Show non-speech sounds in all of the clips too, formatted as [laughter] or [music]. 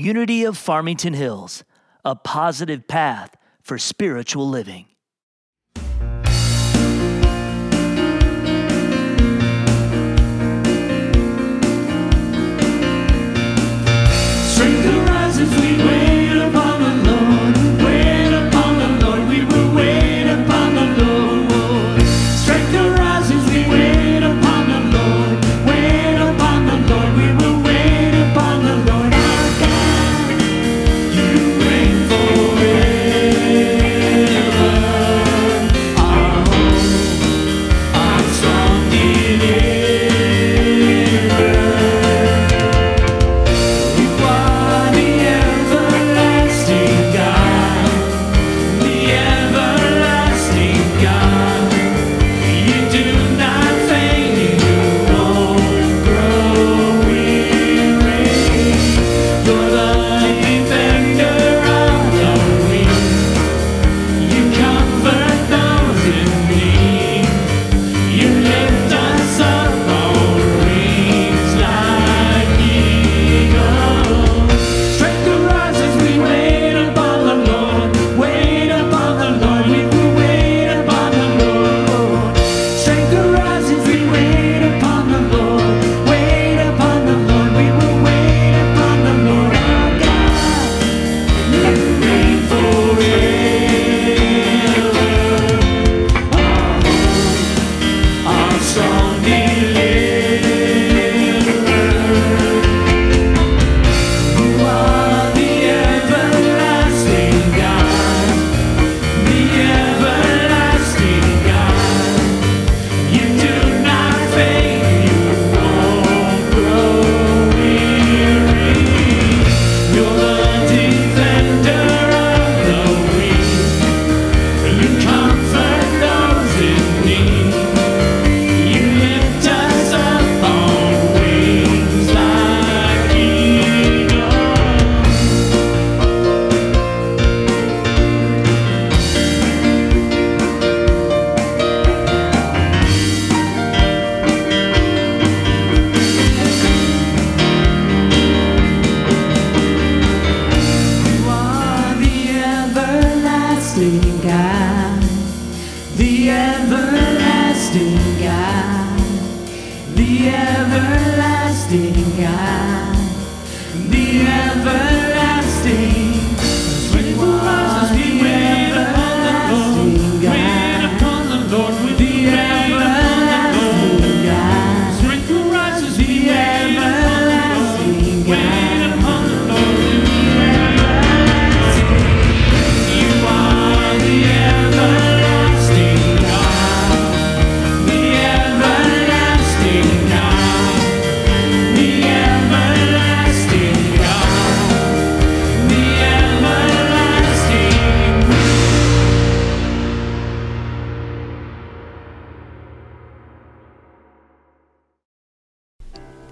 Unity of Farmington Hills, a positive path for spiritual living. Strength arises,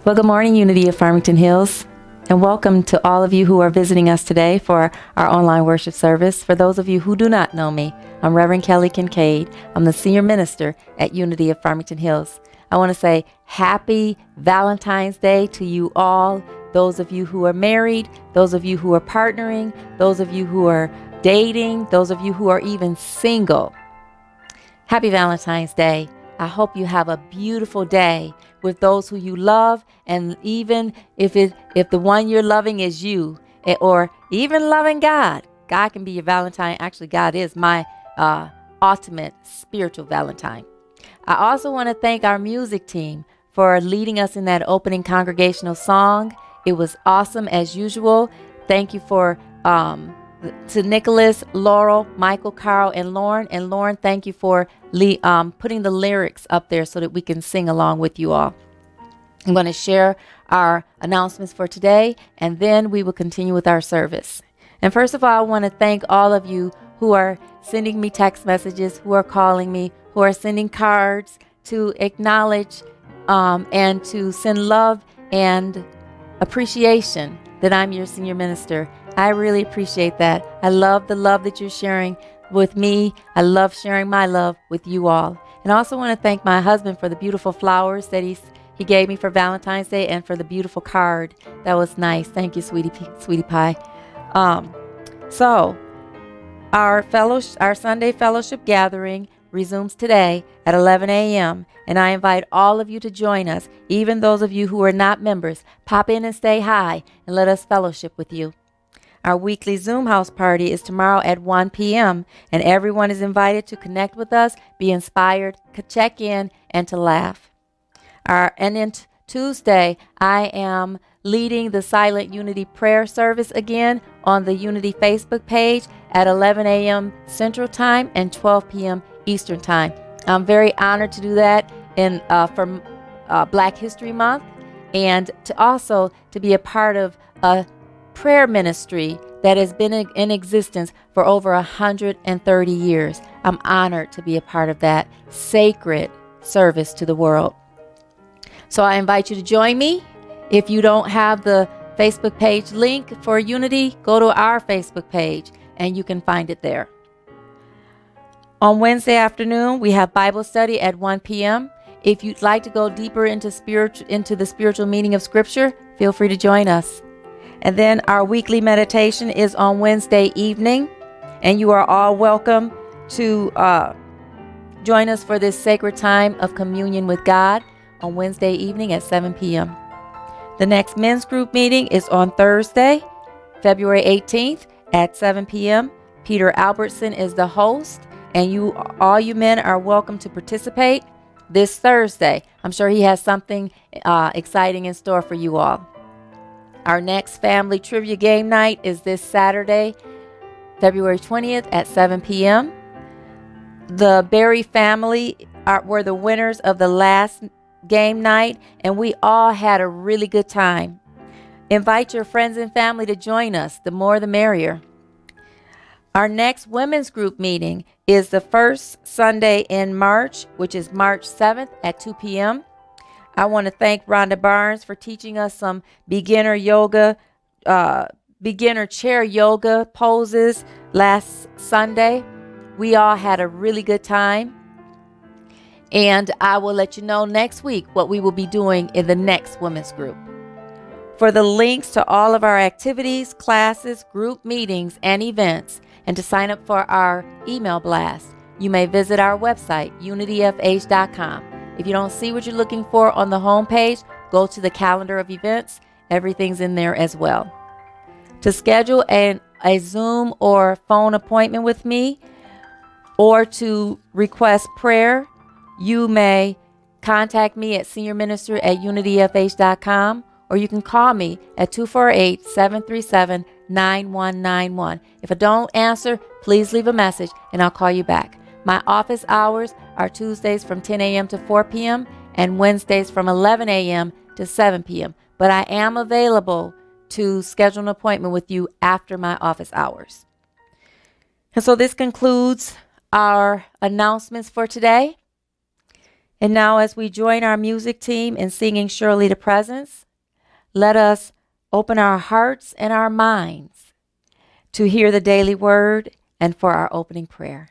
Well, good morning, Unity of Farmington Hills, and welcome to all of you who are visiting us today for our online worship service. For those of you who do not know me, I'm Reverend Kelly Kincaid. I'm the senior minister at Unity of Farmington Hills. I want to say happy Valentine's Day to you all. Those of you who are married, those of you who are partnering, those of you who are dating, those of you who are even single. Happy Valentine's Day. I hope you have a beautiful day with those who you love and even if it if the one you're loving is you eh, or even loving God. God can be your Valentine. Actually, God is my uh, ultimate spiritual Valentine. I also want to thank our music team for leading us in that opening congregational song. It was awesome as usual. Thank you for um, to Nicholas, Laurel, Michael, Carl, and Lauren. And Lauren, thank you for le- um, putting the lyrics up there so that we can sing along with you all. I'm going to share our announcements for today, and then we will continue with our service. And first of all, I want to thank all of you who are sending me text messages, who are calling me, who are sending cards to acknowledge um, and to send love and appreciation that I'm your senior minister. I really appreciate that. I love the love that you're sharing with me. I love sharing my love with you all. And I also want to thank my husband for the beautiful flowers that he's he gave me for Valentine's Day and for the beautiful card. That was nice. Thank you, sweetie, sweetie pie. Um, so, our fellow, our Sunday fellowship gathering resumes today at 11 a.m. And I invite all of you to join us, even those of you who are not members. Pop in and stay high and let us fellowship with you. Our weekly Zoom house party is tomorrow at 1 p.m., and everyone is invited to connect with us, be inspired, check in, and to laugh. Our, and then t- Tuesday, I am leading the Silent Unity prayer service again on the Unity Facebook page at 11 a.m. Central Time and 12 p.m. Eastern Time. I'm very honored to do that in uh, for uh, Black History Month, and to also to be a part of a prayer ministry that has been in existence for over 130 years. I'm honored to be a part of that sacred service to the world. So I invite you to join me. If you don't have the Facebook page link for Unity, go to our Facebook page and you can find it there. On Wednesday afternoon, we have Bible study at 1 p.m. If you'd like to go deeper into spiritual into the spiritual meaning of scripture, feel free to join us. And then our weekly meditation is on Wednesday evening, and you are all welcome to uh, join us for this sacred time of communion with God on Wednesday evening at 7 p.m. The next men's group meeting is on Thursday, February 18th at 7 p.m. Peter Albertson is the host and you all you men are welcome to participate this Thursday. I'm sure he has something uh, exciting in store for you all. Our next family trivia game night is this Saturday, February 20th at 7 p.m. The Berry family are, were the winners of the last game night, and we all had a really good time. Invite your friends and family to join us. The more, the merrier. Our next women's group meeting is the first Sunday in March, which is March 7th at 2 p.m. I want to thank Rhonda Barnes for teaching us some beginner yoga, uh, beginner chair yoga poses last Sunday. We all had a really good time. And I will let you know next week what we will be doing in the next women's group. For the links to all of our activities, classes, group meetings, and events, and to sign up for our email blast, you may visit our website, unityfh.com. If you don't see what you're looking for on the homepage, go to the calendar of events. Everything's in there as well. To schedule an, a Zoom or phone appointment with me or to request prayer, you may contact me at seniorminister at unityfh.com or you can call me at 248 737 9191. If I don't answer, please leave a message and I'll call you back. My office hours are Tuesdays from 10 a.m. to 4 p.m. and Wednesdays from 11 a.m. to 7 p.m. But I am available to schedule an appointment with you after my office hours. And so this concludes our announcements for today. And now, as we join our music team in singing Surely the Presence, let us open our hearts and our minds to hear the daily word and for our opening prayer.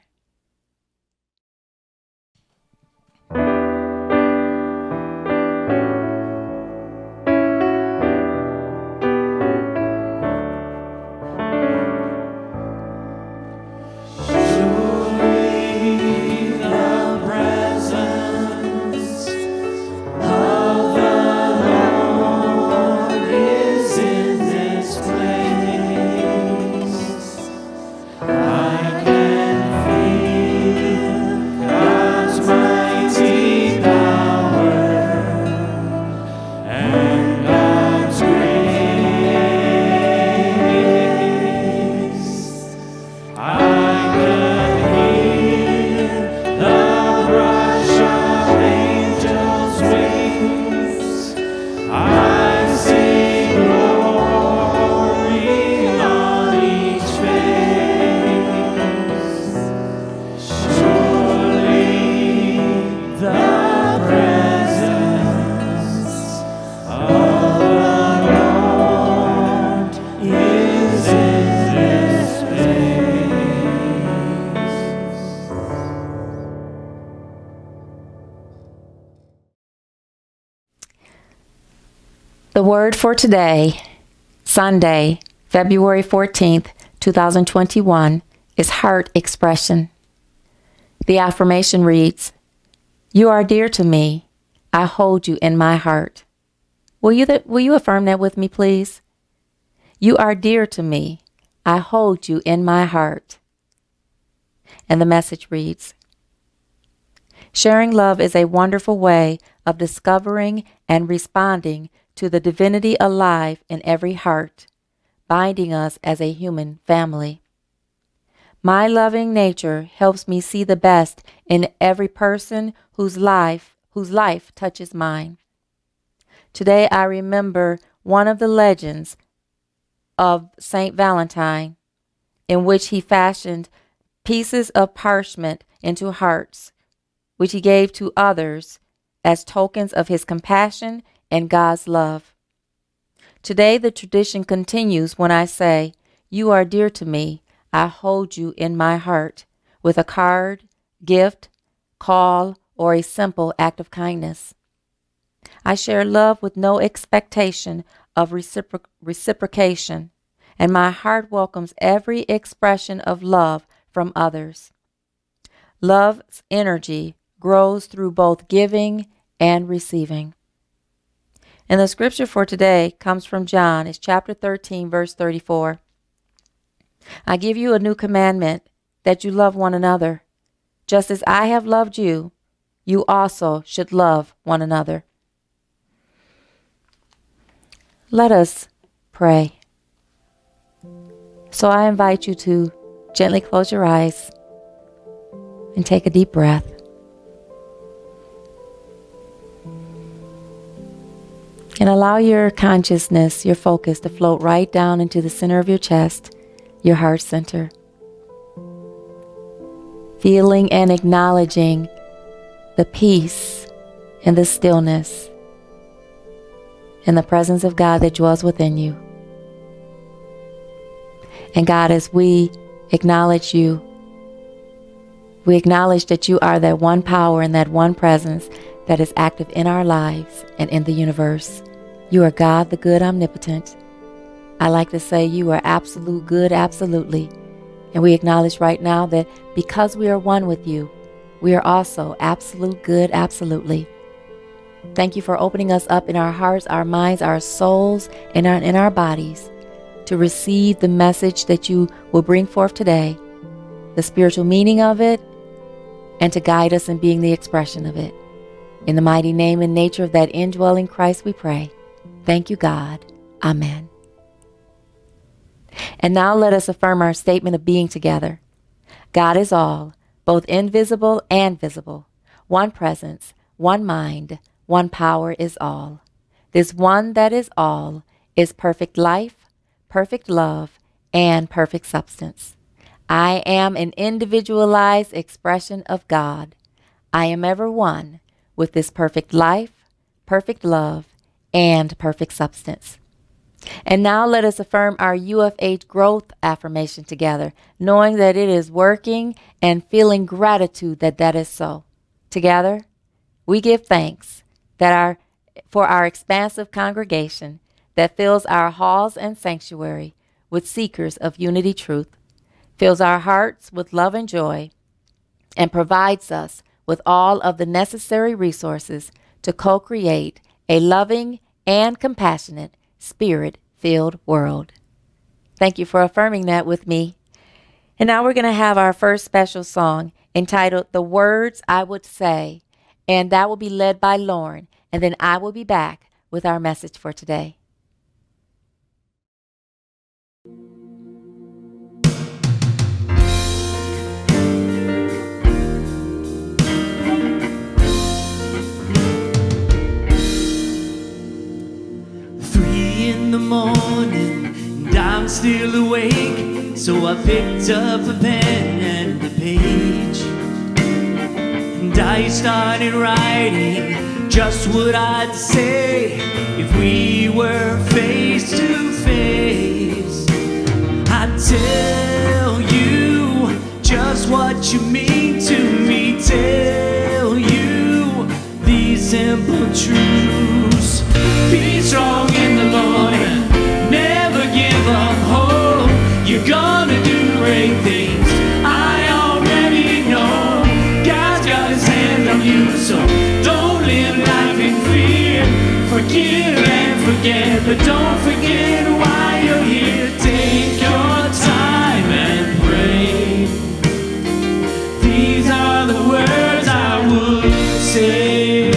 Word for today, Sunday, February 14th, 2021, is heart expression. The affirmation reads You are dear to me. I hold you in my heart. Will you, th- will you affirm that with me, please? You are dear to me. I hold you in my heart. And the message reads Sharing love is a wonderful way of discovering and responding to the divinity alive in every heart, binding us as a human family. My loving nature helps me see the best in every person whose life whose life touches mine. Today I remember one of the legends of Saint Valentine in which he fashioned pieces of parchment into hearts which he gave to others as tokens of his compassion and God's love. Today, the tradition continues when I say, You are dear to me, I hold you in my heart, with a card, gift, call, or a simple act of kindness. I share love with no expectation of recipro- reciprocation, and my heart welcomes every expression of love from others. Love's energy grows through both giving and receiving. And the scripture for today comes from John. It's chapter 13, verse 34. I give you a new commandment that you love one another. Just as I have loved you, you also should love one another. Let us pray. So I invite you to gently close your eyes and take a deep breath. And allow your consciousness, your focus to float right down into the center of your chest, your heart center. Feeling and acknowledging the peace and the stillness and the presence of God that dwells within you. And God, as we acknowledge you, we acknowledge that you are that one power and that one presence that is active in our lives and in the universe. You are God, the good, omnipotent. I like to say you are absolute good, absolutely. And we acknowledge right now that because we are one with you, we are also absolute good, absolutely. Thank you for opening us up in our hearts, our minds, our souls, and our, in our bodies to receive the message that you will bring forth today, the spiritual meaning of it, and to guide us in being the expression of it. In the mighty name and nature of that indwelling Christ, we pray. Thank you, God. Amen. And now let us affirm our statement of being together. God is all, both invisible and visible. One presence, one mind, one power is all. This one that is all is perfect life, perfect love, and perfect substance. I am an individualized expression of God. I am ever one with this perfect life, perfect love, and perfect substance. And now let us affirm our UFH growth affirmation together, knowing that it is working and feeling gratitude that that is so. Together, we give thanks that our for our expansive congregation that fills our halls and sanctuary with seekers of unity truth, fills our hearts with love and joy, and provides us with all of the necessary resources to co-create a loving and compassionate, spirit filled world. Thank you for affirming that with me. And now we're going to have our first special song entitled The Words I Would Say, and that will be led by Lauren. And then I will be back with our message for today. In the morning and I'm still awake. So I picked up a pen and a page. And I started writing just what I'd say if we were face to face. I'd tell you just what you mean to me. Tell you these simple truths. Be strong forget, but don't forget why you're here. Take your time and pray. These are the words I would say.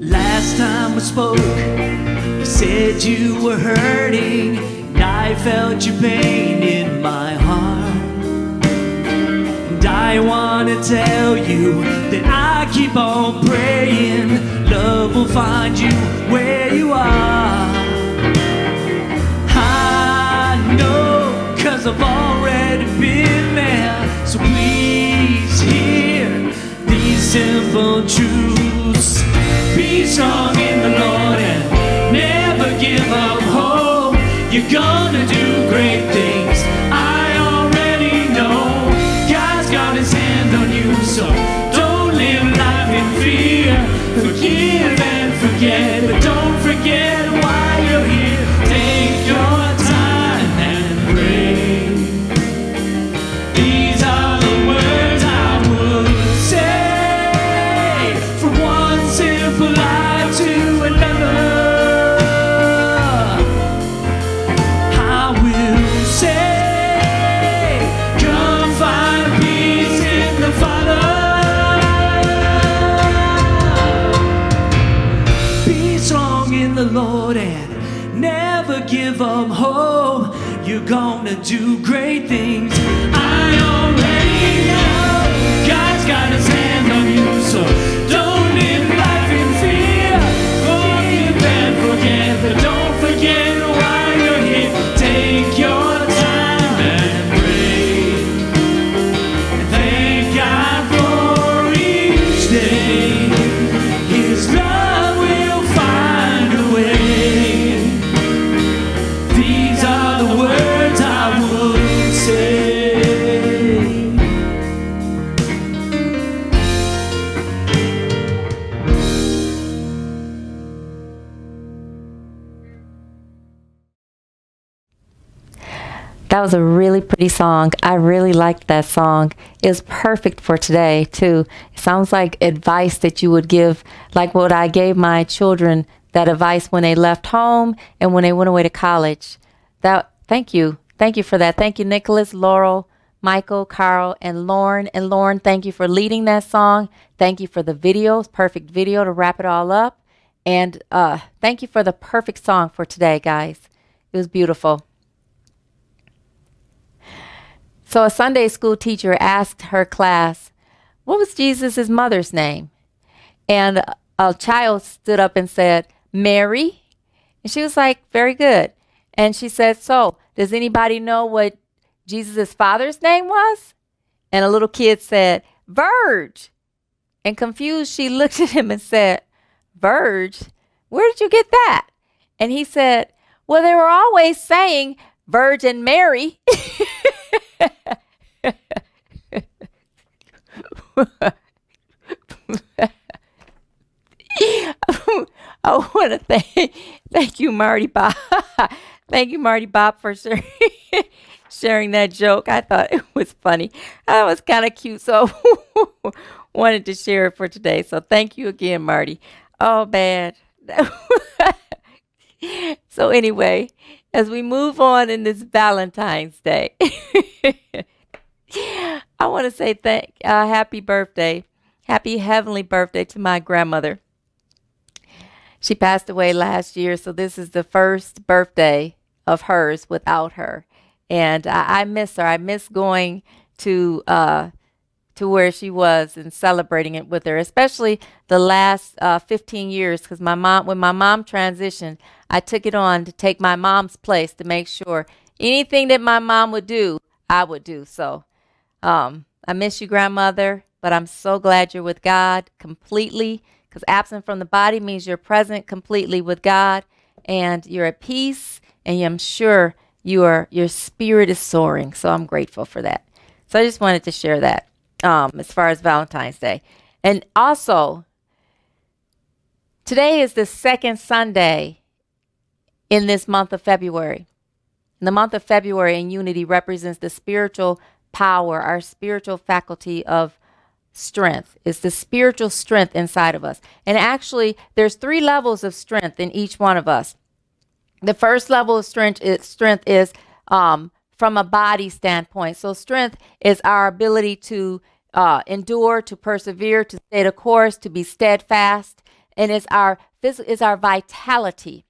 Last time we spoke, you said you were hurting, and I felt your pain in my heart. I want to tell you that I keep on praying, love will find you where you are. I know, cause I've already been there. So please hear these simple truths. Be strong in the Lord and never give up hope. You're gonna do great things. So don't live life in fear. Forgive do great things. I already know God's got his hand on you, so That was a really pretty song. I really liked that song. It was perfect for today, too. It sounds like advice that you would give, like what I gave my children that advice when they left home and when they went away to college. That thank you. Thank you for that. Thank you, Nicholas, Laurel, Michael, Carl, and Lauren. And Lauren, thank you for leading that song. Thank you for the videos, perfect video to wrap it all up. And uh, thank you for the perfect song for today, guys. It was beautiful. So a Sunday school teacher asked her class, What was Jesus' mother's name? And a child stood up and said, Mary. And she was like, Very good. And she said, So, does anybody know what Jesus' father's name was? And a little kid said, Verge. And confused, she [laughs] looked at him and said, Verge? Where did you get that? And he said, Well, they were always saying Virgin Mary. [laughs] I want to thank thank you, Marty Bob. thank you, Marty Bob, for sharing, sharing that joke. I thought it was funny. That was kind of cute, so [laughs] wanted to share it for today. So thank you again, Marty. Oh, bad. [laughs] so anyway, as we move on in this Valentine's Day, [laughs] I want to say thank uh, happy birthday, happy heavenly birthday to my grandmother. She passed away last year, so this is the first birthday of hers without her, and I, I miss her. I miss going to uh, to where she was and celebrating it with her, especially the last uh, 15 years. Because my mom, when my mom transitioned, I took it on to take my mom's place to make sure anything that my mom would do, I would do. So um, I miss you, grandmother, but I'm so glad you're with God completely. Because absent from the body means you're present completely with God, and you're at peace, and I'm sure you are your spirit is soaring. So I'm grateful for that. So I just wanted to share that um, as far as Valentine's Day. And also, today is the second Sunday in this month of February. And the month of February in unity represents the spiritual power, our spiritual faculty of strength. It's the spiritual strength inside of us. And actually, there's three levels of strength in each one of us. The first level of strength is, strength is um, from a body standpoint. So strength is our ability to uh, endure, to persevere, to stay the course, to be steadfast, and it's our is our vitality.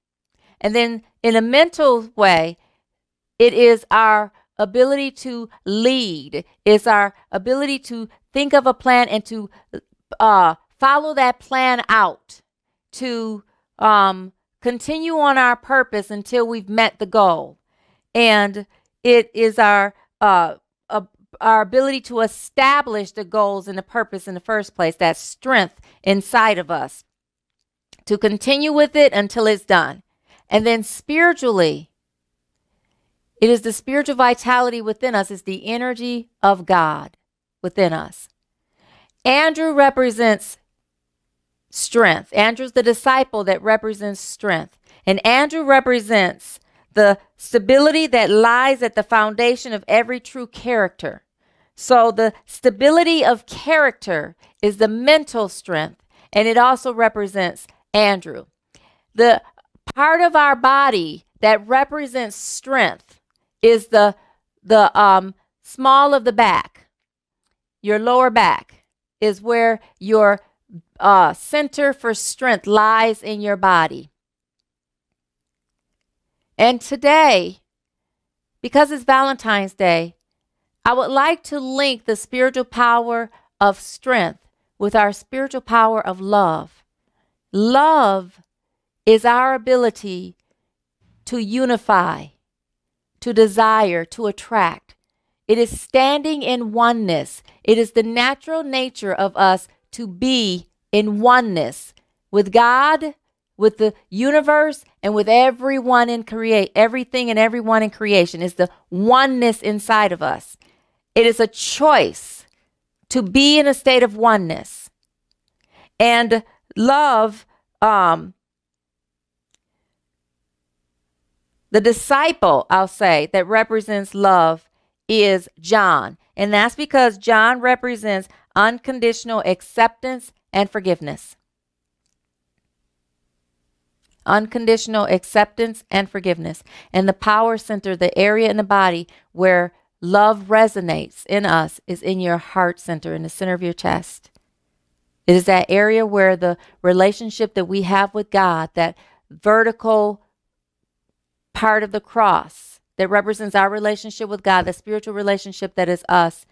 And then in a mental way, it is our ability to lead. It's our ability to think of a plan and to uh, follow that plan out, to um, continue on our purpose until we've met the goal. And it is our uh, uh, our ability to establish the goals and the purpose in the first place, that strength inside of us, to continue with it until it's done. And then spiritually, it is the spiritual vitality within us, it's the energy of God within us. Andrew represents strength. Andrew's the disciple that represents strength. And Andrew represents the stability that lies at the foundation of every true character. So the stability of character is the mental strength, and it also represents Andrew. The part of our body that represents strength is the the um, small of the back. Your lower back is where your uh, center for strength lies in your body. And today, because it's Valentine's Day, I would like to link the spiritual power of strength with our spiritual power of love. Love is our ability to unify, to desire, to attract. It is standing in oneness. It is the natural nature of us to be in oneness with God, with the universe and with everyone in create everything and everyone in creation is the oneness inside of us. It is a choice to be in a state of oneness. And love um the disciple, I'll say, that represents love is John. And that's because John represents unconditional acceptance and forgiveness unconditional acceptance and forgiveness. And the power center, the area in the body where love resonates in us, is in your heart center, in the center of your chest. It is that area where the relationship that we have with God, that vertical part of the cross that represents our relationship with God, the spiritual relationship that is us,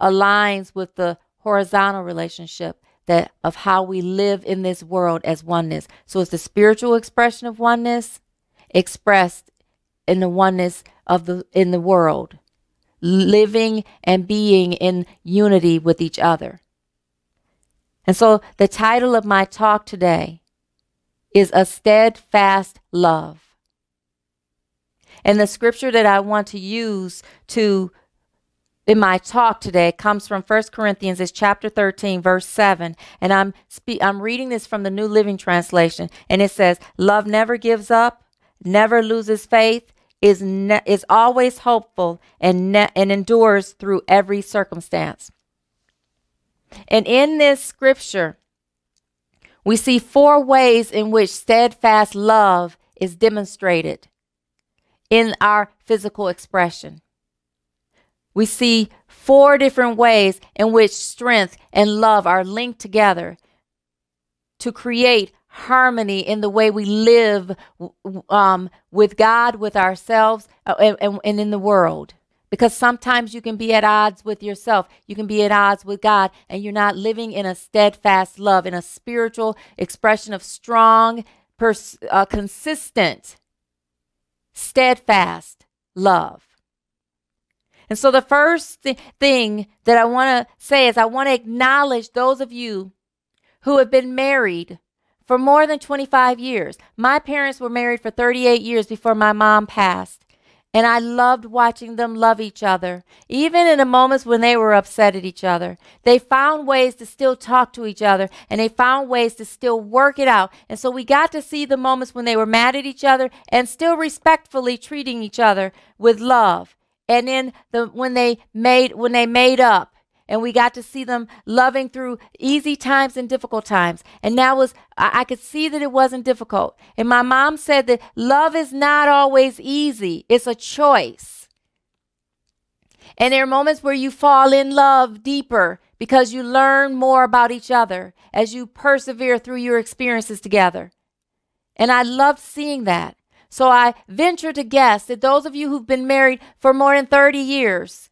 aligns with the horizontal relationship that of how we live in this world as oneness. So it's the spiritual expression of oneness expressed in the oneness of the in the world, living and being in unity with each other. And so the title of my talk today is a steadfast love. And the scripture that I want to use to in my talk today comes from 1 Corinthians, it's chapter 13, verse 7. And I'm, spe- I'm reading this from the New Living Translation. And it says, Love never gives up, never loses faith, is, ne- is always hopeful, and, ne- and endures through every circumstance. And in this scripture, we see four ways in which steadfast love is demonstrated in our physical expression we see four different ways in which strength and love are linked together to create harmony in the way we live um, with God, with ourselves, uh, and, and, and in the world. Because sometimes you can be at odds with yourself, you can be at odds with God, and you're not living in a steadfast love, in a spiritual expression of strong, pers- uh, consistent, steadfast love. And so the first th- thing that I want to say is I want to acknowledge those of you who have been married for more than 25 years. My parents were married for 38 years before my mom passed. And I loved watching them love each other, even in the moments when they were upset at each other. They found ways to still talk to each other and they found ways to still work it out. And so we got to see the moments when they were mad at each other and still respectfully treating each other with love and then the when they made when they made up and we got to see them loving through easy times and difficult times. And that was, I, I, could see that it wasn't difficult. And my mom said that love is not always easy, it's a choice. And there are moments where you fall in love deeper because you learn more about each other as you persevere through your experiences together. And I loved seeing that. So I venture to guess that those of you who've been married for more than 30 years,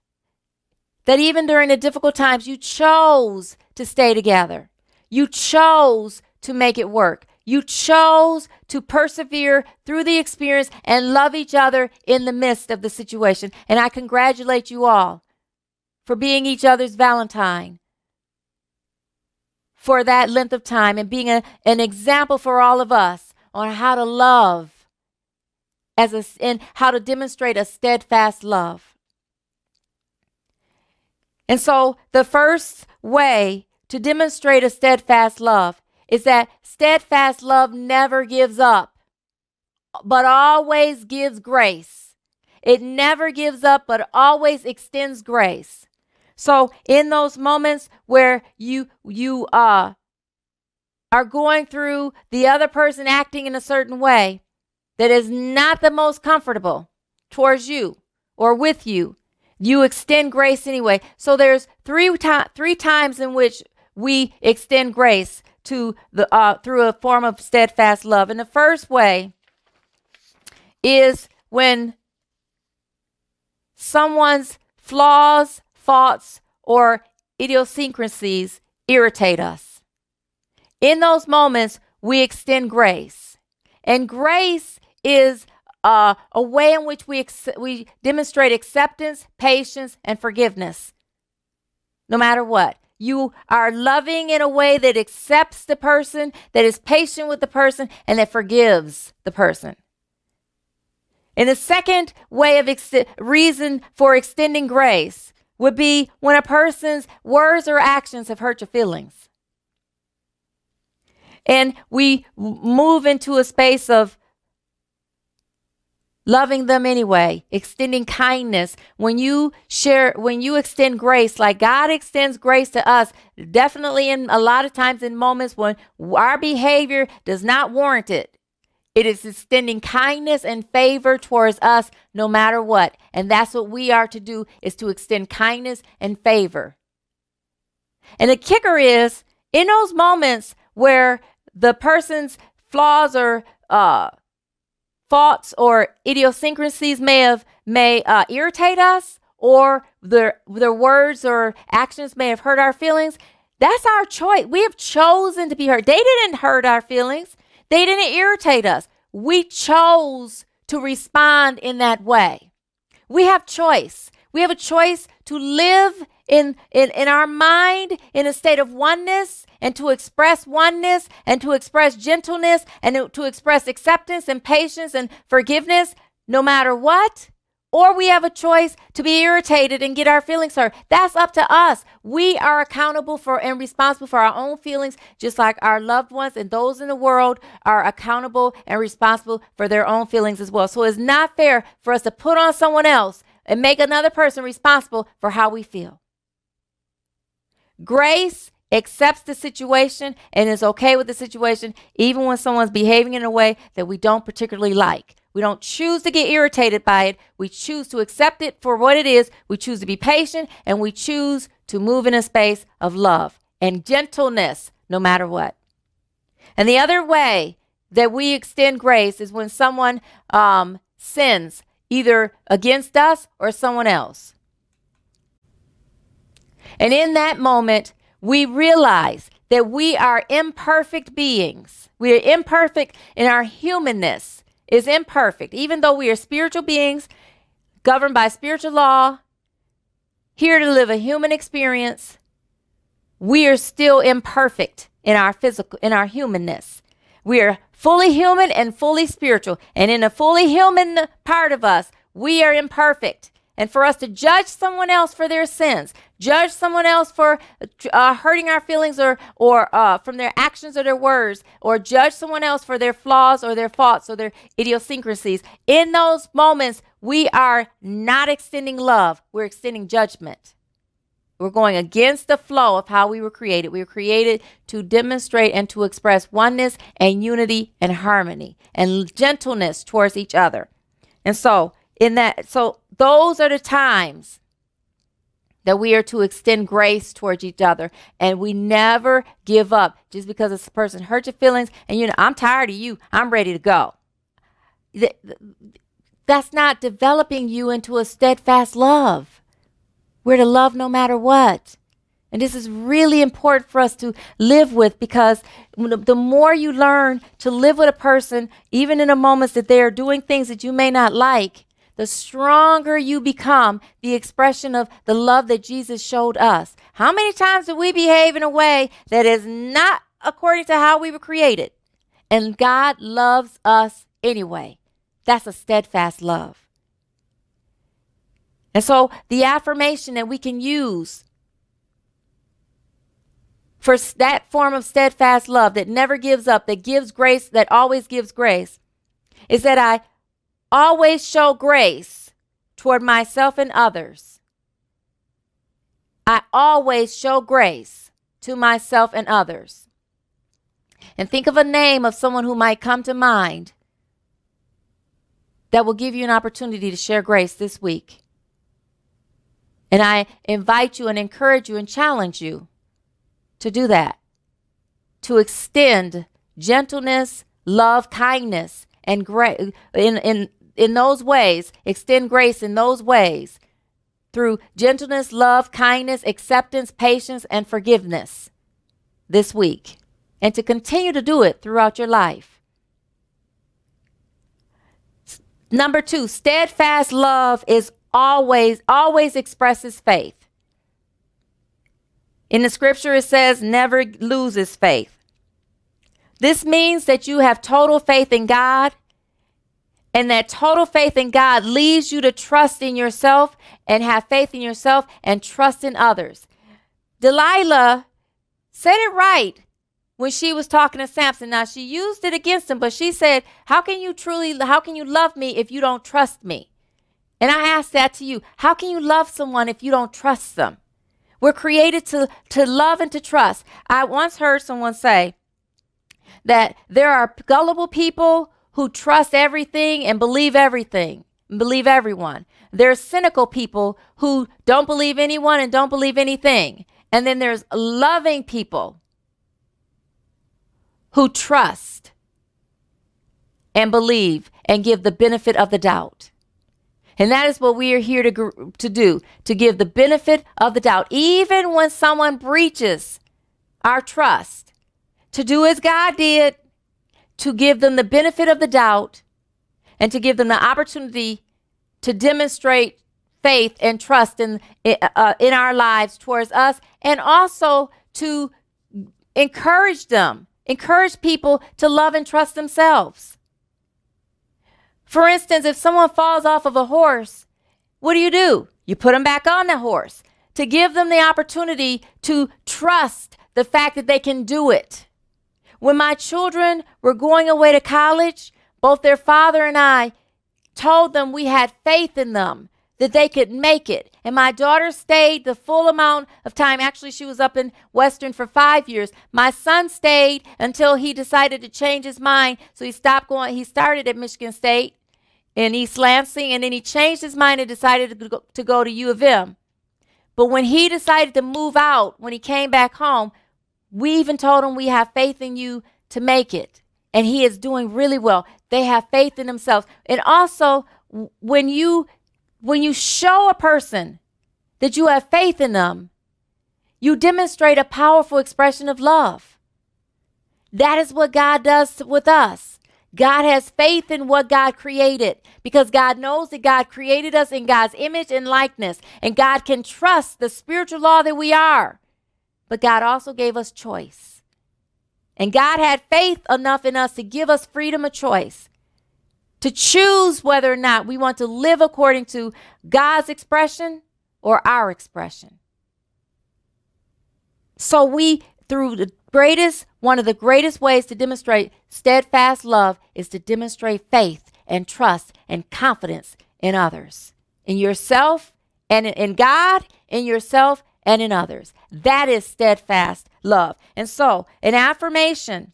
that even during the difficult times, you chose to stay together. You chose to make it work. You chose to persevere through the experience and love each other in the midst of the situation. And I congratulate you all for being each other's Valentine for that length of time and being a, an example for all of us on how to love as a, how to demonstrate a steadfast love. And so, the first way to demonstrate a steadfast love is that steadfast love never gives up, but always gives grace. It never gives up, but always extends grace. So, in those moments where you you uh are going through the other person acting in a certain way that is not the most comfortable towards you or with you, you extend grace anyway. So there's three to- three times in which we extend grace to the uh, through a form of steadfast love. And the first way is when someone's flaws, faults, or idiosyncrasies irritate us. In those moments, we extend grace. And grace is uh, a way in which we, ex- we demonstrate acceptance, patience, and forgiveness. No matter what. You are loving in a way that accepts the person, that is patient with the person, and that forgives the person. And the second way of ex- reason for extending grace would be when a person's words or actions have hurt your feelings. And we move into a space of loving them anyway, extending kindness. When you share, when you extend grace, like God extends grace to us, definitely in a lot of times in moments when our behavior does not warrant it. It is extending kindness and favor towards us no matter what. And that's what we are to do is to extend kindness and favor. And the kicker is in those moments where the person's flaws are uh, faults or idiosyncrasies may have may uh, irritate us or their their words or actions may have hurt our feelings. That's our choice. We have chosen to be hurt. They didn't hurt our feelings. They didn't irritate us. We chose to respond in that way. We have choice. We have a choice to live in, in, in our mind in a state of oneness and to express oneness and to express gentleness and to express acceptance and patience and forgiveness no matter what. Or we have a choice to be irritated and get our feelings hurt. That's up to us. We are accountable for and responsible for our own feelings, just like our loved ones and those in the world are accountable and responsible for their own feelings as well. So it's not fair for us to put on someone else and make another person responsible for how we feel. Grace accepts the situation and is okay with the situation, even when someone's behaving in a way that we don't particularly like. We don't choose to get irritated by it. We choose to accept it for what it is. We choose to be patient and we choose to move in a space of love and gentleness no matter what. And the other way that we extend grace is when someone um, sins either against us or someone else. And in that moment, we realize that we are imperfect beings. We are imperfect in our humanness is imperfect. Even though we are spiritual beings governed by spiritual law, here to live a human experience, we are still imperfect in our physical in our humanness. We are fully human and fully spiritual. And in a fully human part of us, we are imperfect. And for us to judge someone else for their sins judge someone else for uh, hurting our feelings or or uh, from their actions or their words, or judge someone else for their flaws or their faults or their idiosyncrasies. In those moments, we are not extending love; we're extending judgment. We're going against the flow of how we were created. We were created to demonstrate and to express oneness and unity and harmony and gentleness towards each other. And so, in that, so those are the times that we are to extend grace towards each other. And we never give up just because this person hurt your feelings. And you know i'm tired of you. I'm ready to go. That's not developing you into a steadfast love. We're to love no matter what. And this is really important for us to live with because the more you learn to live with a person even in the moments that they are doing things that you may not like the stronger you become the expression of the love that Jesus showed us. How many times do we behave in a way that is not according to how we were created? And God loves us anyway. That's a steadfast love. And so the affirmation that we can use for that form of steadfast love that never gives up, that gives grace, that always gives grace, is that I always show grace toward myself and others. I always show grace to myself and others. And think of a name of someone who might come to mind that will give you an opportunity to share grace this week. And I invite you and encourage you and challenge you to do that, to extend gentleness, love, kindness, and grace in, in in those ways, extend grace in those ways through gentleness, love, kindness, acceptance, patience, and forgiveness this week, and to continue to do it throughout your life. Number two, steadfast love is always, always expresses faith. In the scripture, it says, never loses faith. This means that you have total faith in God and that total faith in God leads you to trust in yourself and have faith in yourself and trust in others. Delilah said it right when she was talking to Samson. Now she used it against him, but she said, How can you truly, how can you love me if you don't trust me? And I ask that to you. How can you love someone if you don't trust them? We're created to, to love and to trust. I once heard someone say that there are gullible people who trust everything and believe everything, believe everyone. There's cynical people who don't believe anyone and don't believe anything. And then there's loving people who trust and believe and give the benefit of the doubt. And that is what we are here to, to do, to give the benefit of the doubt, even when someone breaches our trust, to do as God did to give them the benefit of the doubt and to give them the opportunity to demonstrate faith and trust in uh, in our lives towards us and also to encourage them encourage people to love and trust themselves. For instance if someone falls off of a horse what do you do? You put them back on the horse to give them the opportunity to trust the fact that they can do it when my children were going away to college, both their father and I told them we had faith in them, that they could make it. And my daughter stayed the full amount of time. Actually, she was up in Western for five years. My son stayed until he decided to change his mind. So he stopped going. He started at Michigan State in East Lansing, and then he changed his mind and decided to go to, go to U of M. But when he decided to move out, when he came back home, we even told him we have faith in you to make it. And he is doing really well. They have faith in themselves. And also, when you when you show a person that you have faith in them, you demonstrate a powerful expression of love. That is what God does with us. God has faith in what God created because God knows that God created us in God's image and likeness, and God can trust the spiritual law that we are. But God also gave us choice. And God had faith enough in us to give us freedom of choice to choose whether or not we want to live according to God's expression or our expression. So we, through the greatest, one of the greatest ways to demonstrate steadfast love is to demonstrate faith and trust and confidence in others, in yourself and in God, in yourself and in others. That is steadfast love. And so, an affirmation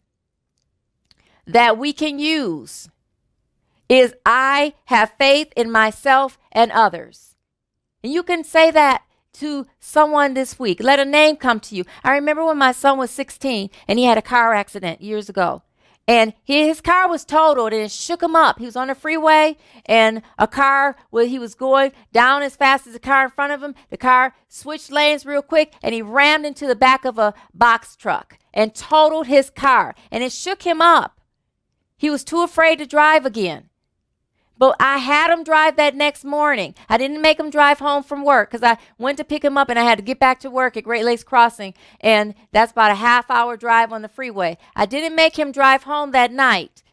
that we can use is I have faith in myself and others. And you can say that to someone this week. Let a name come to you. I remember when my son was 16 and he had a car accident years ago. And his car was totaled and it shook him up. He was on the freeway and a car where he was going down as fast as the car in front of him. The car switched lanes real quick and he rammed into the back of a box truck and totaled his car. And it shook him up. He was too afraid to drive again. But I had him drive that next morning. I didn't make him drive home from work because I went to pick him up and I had to get back to work at Great Lakes Crossing. And that's about a half hour drive on the freeway. I didn't make him drive home that night,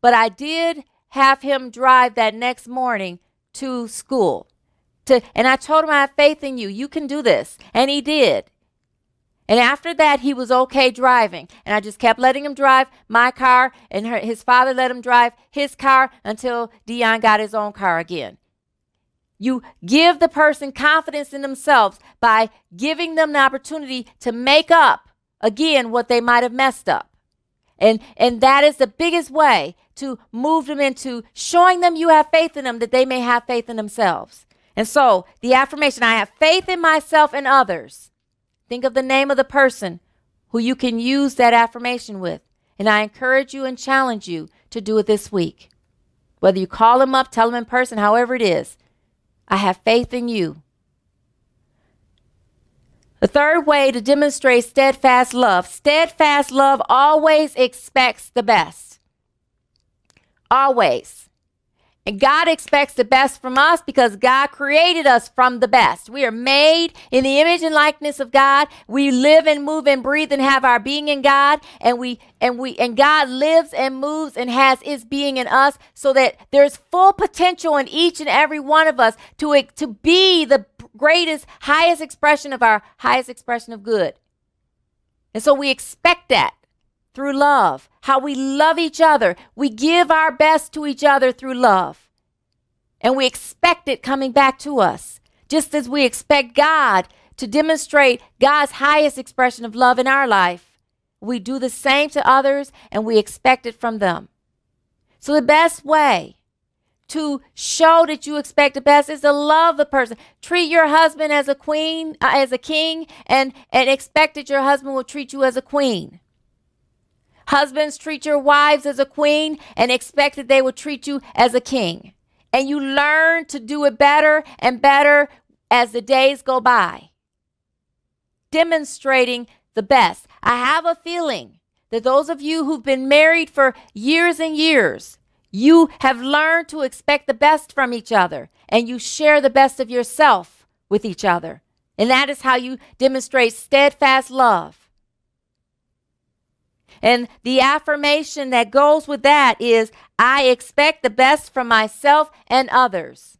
but I did have him drive that next morning to school. To, and I told him, I have faith in you. You can do this. And he did. And after that, he was okay driving. And I just kept letting him drive my car, and her, his father let him drive his car until Dion got his own car again. You give the person confidence in themselves by giving them the opportunity to make up again what they might have messed up. And, and that is the biggest way to move them into showing them you have faith in them that they may have faith in themselves. And so the affirmation I have faith in myself and others Think of the name of the person who you can use that affirmation with. And I encourage you and challenge you to do it this week. Whether you call them up, tell them in person, however it is, I have faith in you. The third way to demonstrate steadfast love steadfast love always expects the best. Always. And God expects the best from us because God created us from the best. We are made in the image and likeness of God. We live and move and breathe and have our being in God. And we, and we, and God lives and moves and has his being in us so that there's full potential in each and every one of us to, to be the greatest, highest expression of our highest expression of good. And so we expect that through love, how we love each other. We give our best to each other through love. And we expect it coming back to us, just as we expect God to demonstrate God's highest expression of love in our life. We do the same to others and we expect it from them. So, the best way to show that you expect the best is to love the person. Treat your husband as a queen, uh, as a king, and, and expect that your husband will treat you as a queen. Husbands, treat your wives as a queen and expect that they will treat you as a king. And you learn to do it better and better as the days go by, demonstrating the best. I have a feeling that those of you who've been married for years and years, you have learned to expect the best from each other and you share the best of yourself with each other. And that is how you demonstrate steadfast love. And the affirmation that goes with that is I expect the best from myself and others.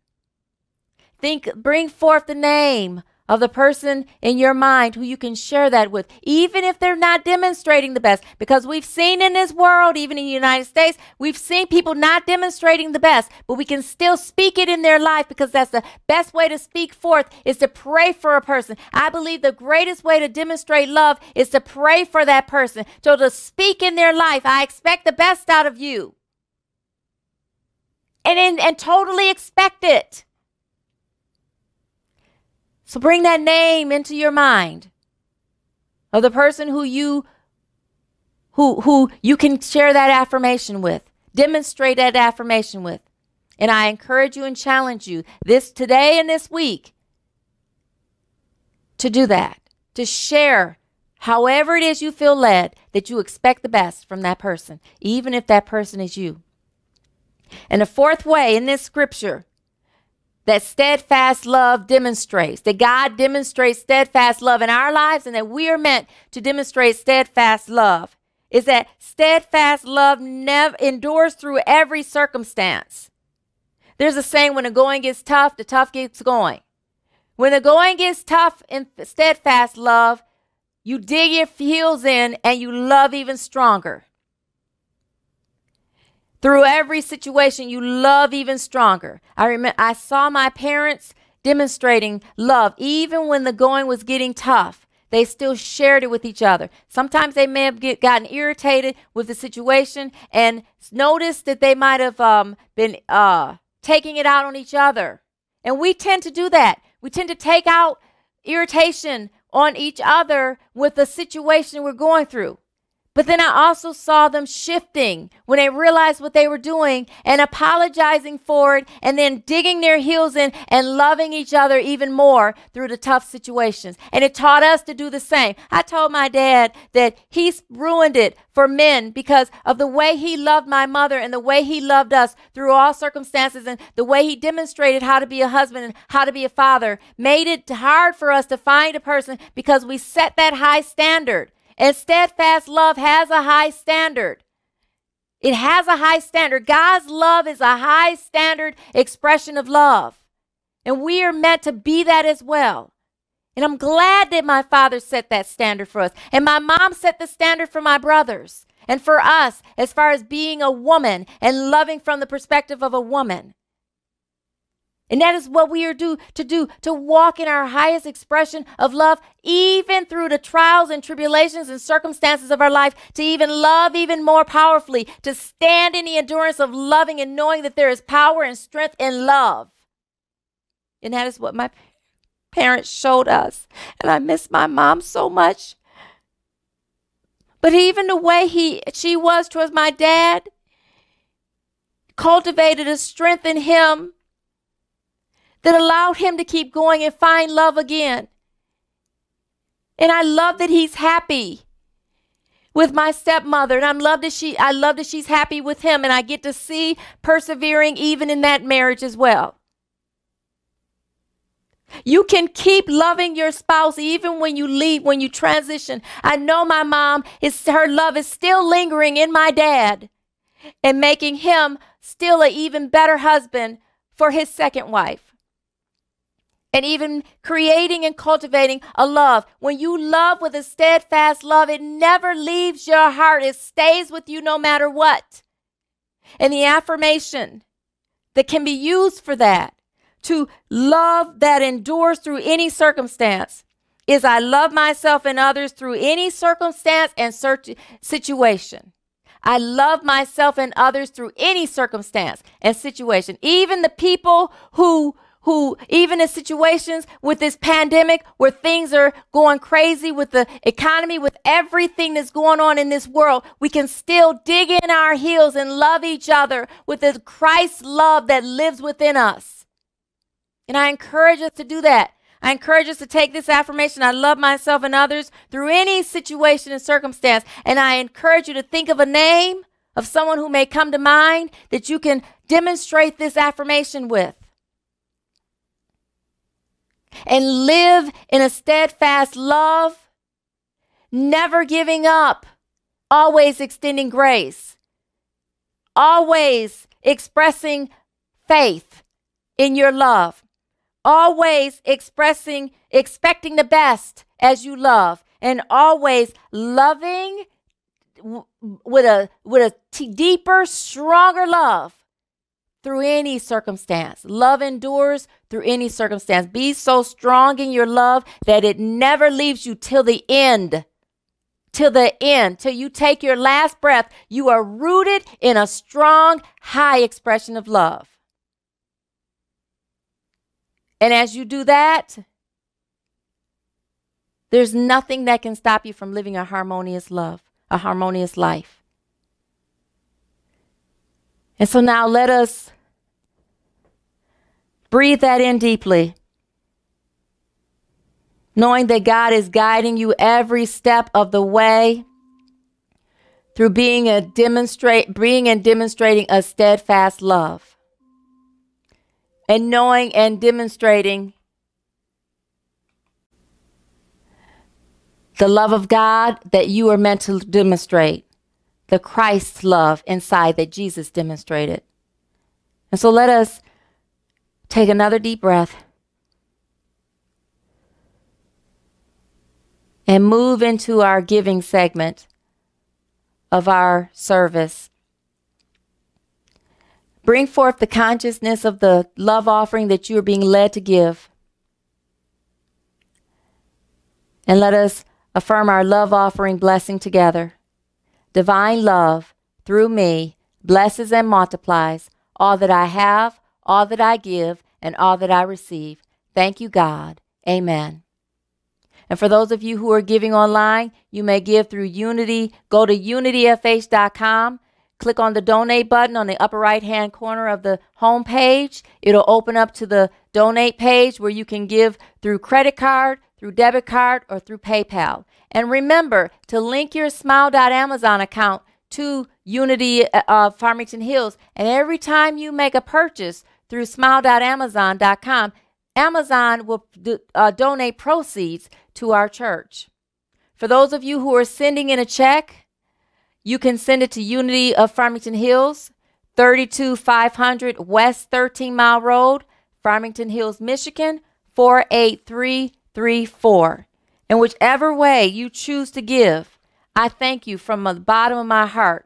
Think, bring forth the name of the person in your mind who you can share that with, even if they're not demonstrating the best. Because we've seen in this world, even in the United States, we've seen people not demonstrating the best, but we can still speak it in their life because that's the best way to speak forth is to pray for a person. I believe the greatest way to demonstrate love is to pray for that person. So to speak in their life, I expect the best out of you. And, and, and totally expect it. So bring that name into your mind of the person who you who who you can share that affirmation with. Demonstrate that affirmation with. And I encourage you and challenge you this today and this week to do that. To share however it is you feel led that you expect the best from that person, even if that person is you. And the fourth way in this scripture that steadfast love demonstrates, that God demonstrates steadfast love in our lives, and that we are meant to demonstrate steadfast love, is that steadfast love never endures through every circumstance. There's a saying when the going gets tough, the tough gets going. When the going gets tough in steadfast love, you dig your heels in and you love even stronger. Through every situation, you love even stronger. I remember I saw my parents demonstrating love even when the going was getting tough. They still shared it with each other. Sometimes they may have get, gotten irritated with the situation and noticed that they might have um, been uh, taking it out on each other. And we tend to do that. We tend to take out irritation on each other with the situation we're going through. But then I also saw them shifting when they realized what they were doing and apologizing for it and then digging their heels in and loving each other even more through the tough situations. And it taught us to do the same. I told my dad that he's ruined it for men because of the way he loved my mother and the way he loved us through all circumstances and the way he demonstrated how to be a husband and how to be a father made it hard for us to find a person because we set that high standard. And steadfast love has a high standard. It has a high standard. God's love is a high standard expression of love. And we are meant to be that as well. And I'm glad that my father set that standard for us. And my mom set the standard for my brothers and for us as far as being a woman and loving from the perspective of a woman. And that is what we are due to do to walk in our highest expression of love, even through the trials and tribulations and circumstances of our life, to even love even more powerfully, to stand in the endurance of loving and knowing that there is power and strength in love. And that is what my parents showed us. And I miss my mom so much. But even the way he she was towards my dad cultivated a strength in him that allowed him to keep going and find love again. And I love that he's happy with my stepmother and I'm love that she I love that she's happy with him and I get to see persevering even in that marriage as well. You can keep loving your spouse even when you leave, when you transition. I know my mom is her love is still lingering in my dad and making him still an even better husband for his second wife and even creating and cultivating a love. When you love with a steadfast love, it never leaves your heart, it stays with you no matter what. And the affirmation that can be used for that, to love that endures through any circumstance, is I love myself and others through any circumstance and situation. I love myself and others through any circumstance and situation. Even the people who who, even in situations with this pandemic where things are going crazy with the economy, with everything that's going on in this world, we can still dig in our heels and love each other with the Christ love that lives within us. And I encourage us to do that. I encourage us to take this affirmation I love myself and others through any situation and circumstance. And I encourage you to think of a name of someone who may come to mind that you can demonstrate this affirmation with and live in a steadfast love, never giving up, always extending grace, always expressing faith in your love, always expressing, expecting the best as you love, and always loving with a with a t- deeper, stronger love through any circumstance. Love endures through any circumstance. Be so strong in your love that it never leaves you till the end. Till the end, till you take your last breath, you are rooted in a strong, high expression of love. And as you do that, there's nothing that can stop you from living a harmonious love, a harmonious life. And so now let us Breathe that in deeply. Knowing that God is guiding you every step of the way through being a demonstrate being and demonstrating a steadfast love. And knowing and demonstrating the love of God that you are meant to demonstrate, the Christ's love inside that Jesus demonstrated. And so let us Take another deep breath. and move into our giving segment of our service. Bring forth the consciousness of the love offering that you are being led to give. And let us affirm our love offering blessing together. Divine love, through me, blesses and multiplies all that I have, all that I give, and all that I receive. Thank you, God. Amen. And for those of you who are giving online, you may give through Unity. Go to unityfh.com. Click on the donate button on the upper right hand corner of the home page. It'll open up to the donate page where you can give through credit card, through debit card, or through PayPal. And remember to link your smile.amazon account to Unity uh, Farmington Hills. And every time you make a purchase through smile.amazon.com, Amazon will do, uh, donate proceeds to our church. For those of you who are sending in a check, you can send it to Unity of Farmington Hills, 32500 West 13 Mile Road, Farmington Hills, Michigan, 48334. In whichever way you choose to give, I thank you from the bottom of my heart.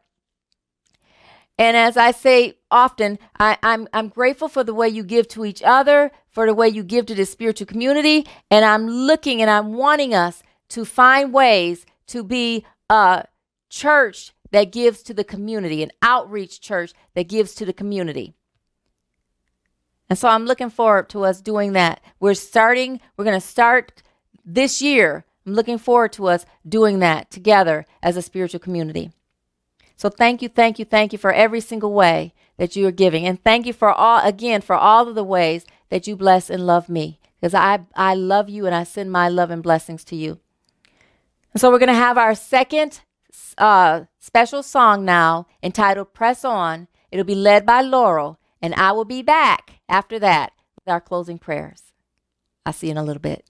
And as I say often, I, am I'm, I'm grateful for the way you give to each other, for the way you give to the spiritual community. And I'm looking and I'm wanting us to find ways to be a church that gives to the community, an outreach church that gives to the community. And so I'm looking forward to us doing that. We're starting, we're going to start this year. I'm looking forward to us doing that together as a spiritual community. So thank you, thank you, thank you for every single way that you are giving. And thank you for all, again, for all of the ways that you bless and love me because I, I love you and I send my love and blessings to you. And so we're going to have our second uh, special song now entitled Press On. It'll be led by Laurel, and I will be back after that with our closing prayers. I'll see you in a little bit.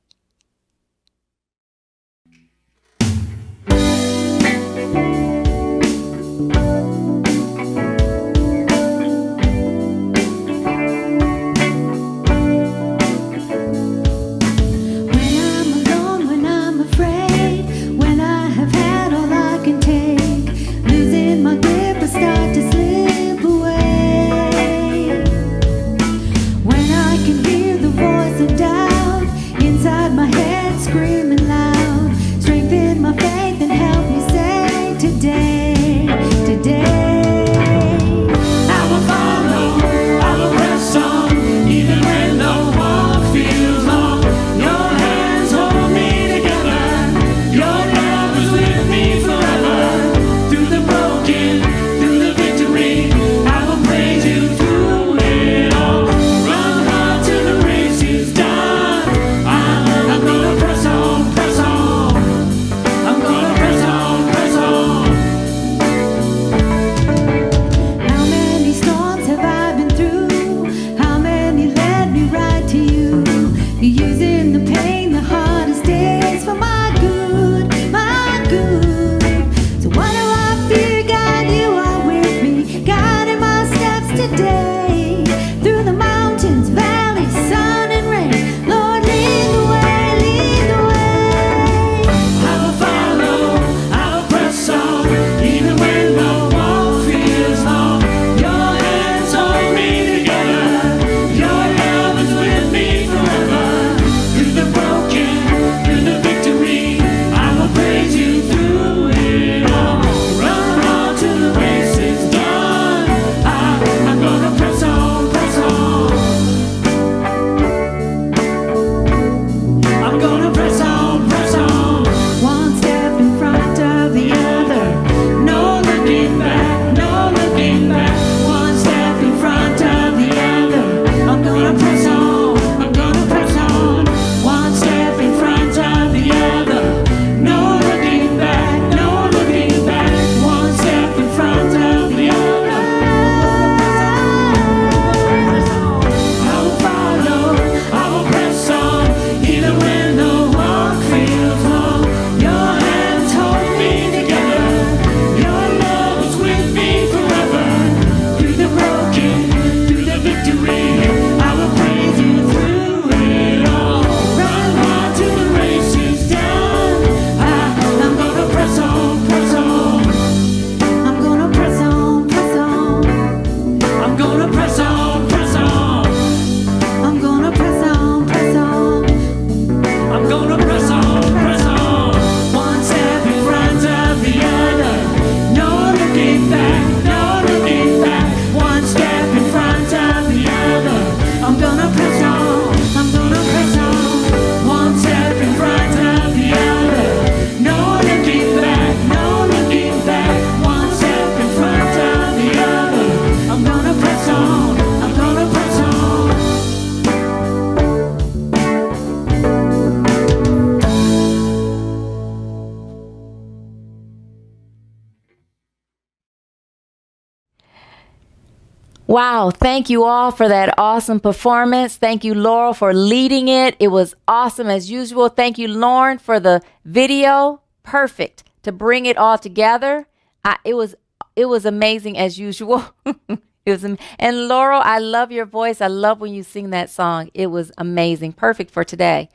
Thank you all for that awesome performance. Thank you, Laurel, for leading it. It was awesome as usual. Thank you, Lauren, for the video. Perfect to bring it all together. I, it was it was amazing as usual. [laughs] it was and Laurel, I love your voice. I love when you sing that song. It was amazing. Perfect for today.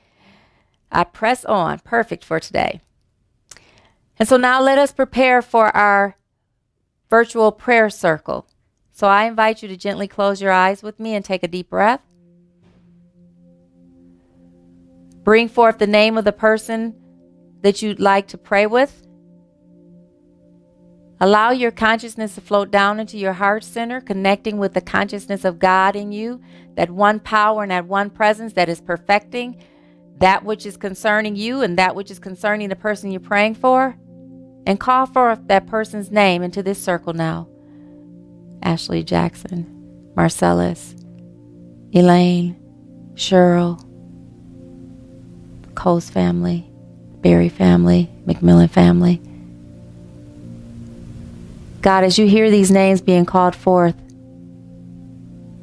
I press on. Perfect for today. And so now let us prepare for our virtual prayer circle. So I invite you to gently close your eyes with me and take a deep breath. Bring forth the name of the person that you'd like to pray with. Allow your consciousness to float down into your heart center, connecting with the consciousness of God in you, that one power and that one presence that is perfecting that which is concerning you and that which is concerning the person you're praying for. And call forth that person's name into this circle now. Ashley Jackson, Marcellus, Elaine, Cheryl, Coles family, Berry family, McMillan family. God, as you hear these names being called forth,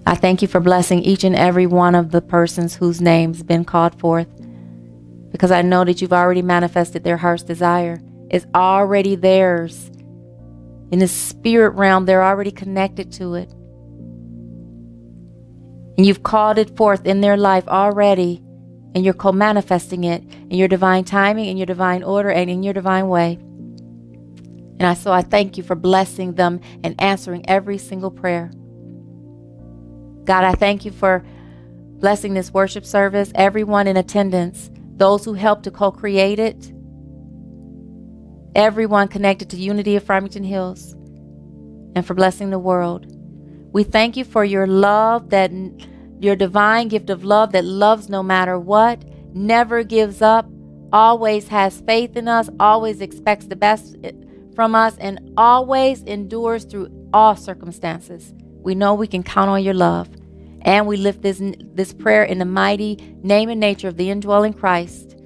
I thank you for blessing each and every one of the persons whose names been called forth because I know that you've already manifested their heart's desire. It's already theirs in the spirit realm, they're already connected to it. And you've called it forth in their life already, and you're co manifesting it in your divine timing, in your divine order, and in your divine way. And I, so I thank you for blessing them and answering every single prayer. God, I thank you for blessing this worship service, everyone in attendance, those who helped to co create it, everyone connected to Unity of Farmington Hills, and for blessing the world. We thank you for your love, that your divine gift of love that loves no matter what, never gives up, always has faith in us, always expects the best eh, from us, and always endures through all circumstances. We know we can count on your love. And we lift this, this prayer in the mighty name and nature of the indwelling Christ,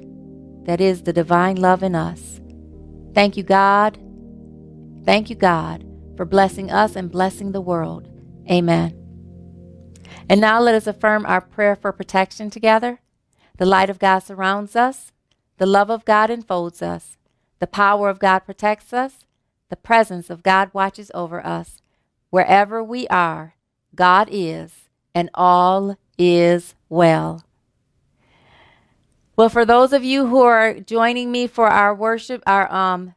that is the divine love in us. Thank you, God. Thank you, God, for blessing us and blessing the world. Amen. And now let us affirm our prayer for protection together. The light of God surrounds us, the love of God enfolds us, the power of God protects us, the presence of God watches over us. Wherever we are, God is, and all is well. Well, for those of you who are joining me for our worship, our um,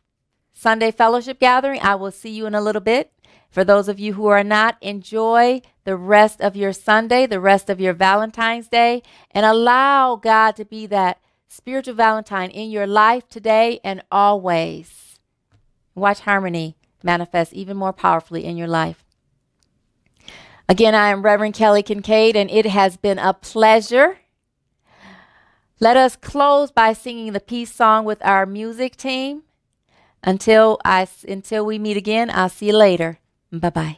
Sunday fellowship gathering, I will see you in a little bit. For those of you who are not, enjoy the rest of your Sunday, the rest of your Valentine's Day, and allow God to be that spiritual Valentine in your life today and always. Watch harmony manifest even more powerfully in your life. Again, I am Reverend Kelly Kincaid, and it has been a pleasure let us close by singing the peace song with our music team. Until I until we meet again, I'll see you later. Bye bye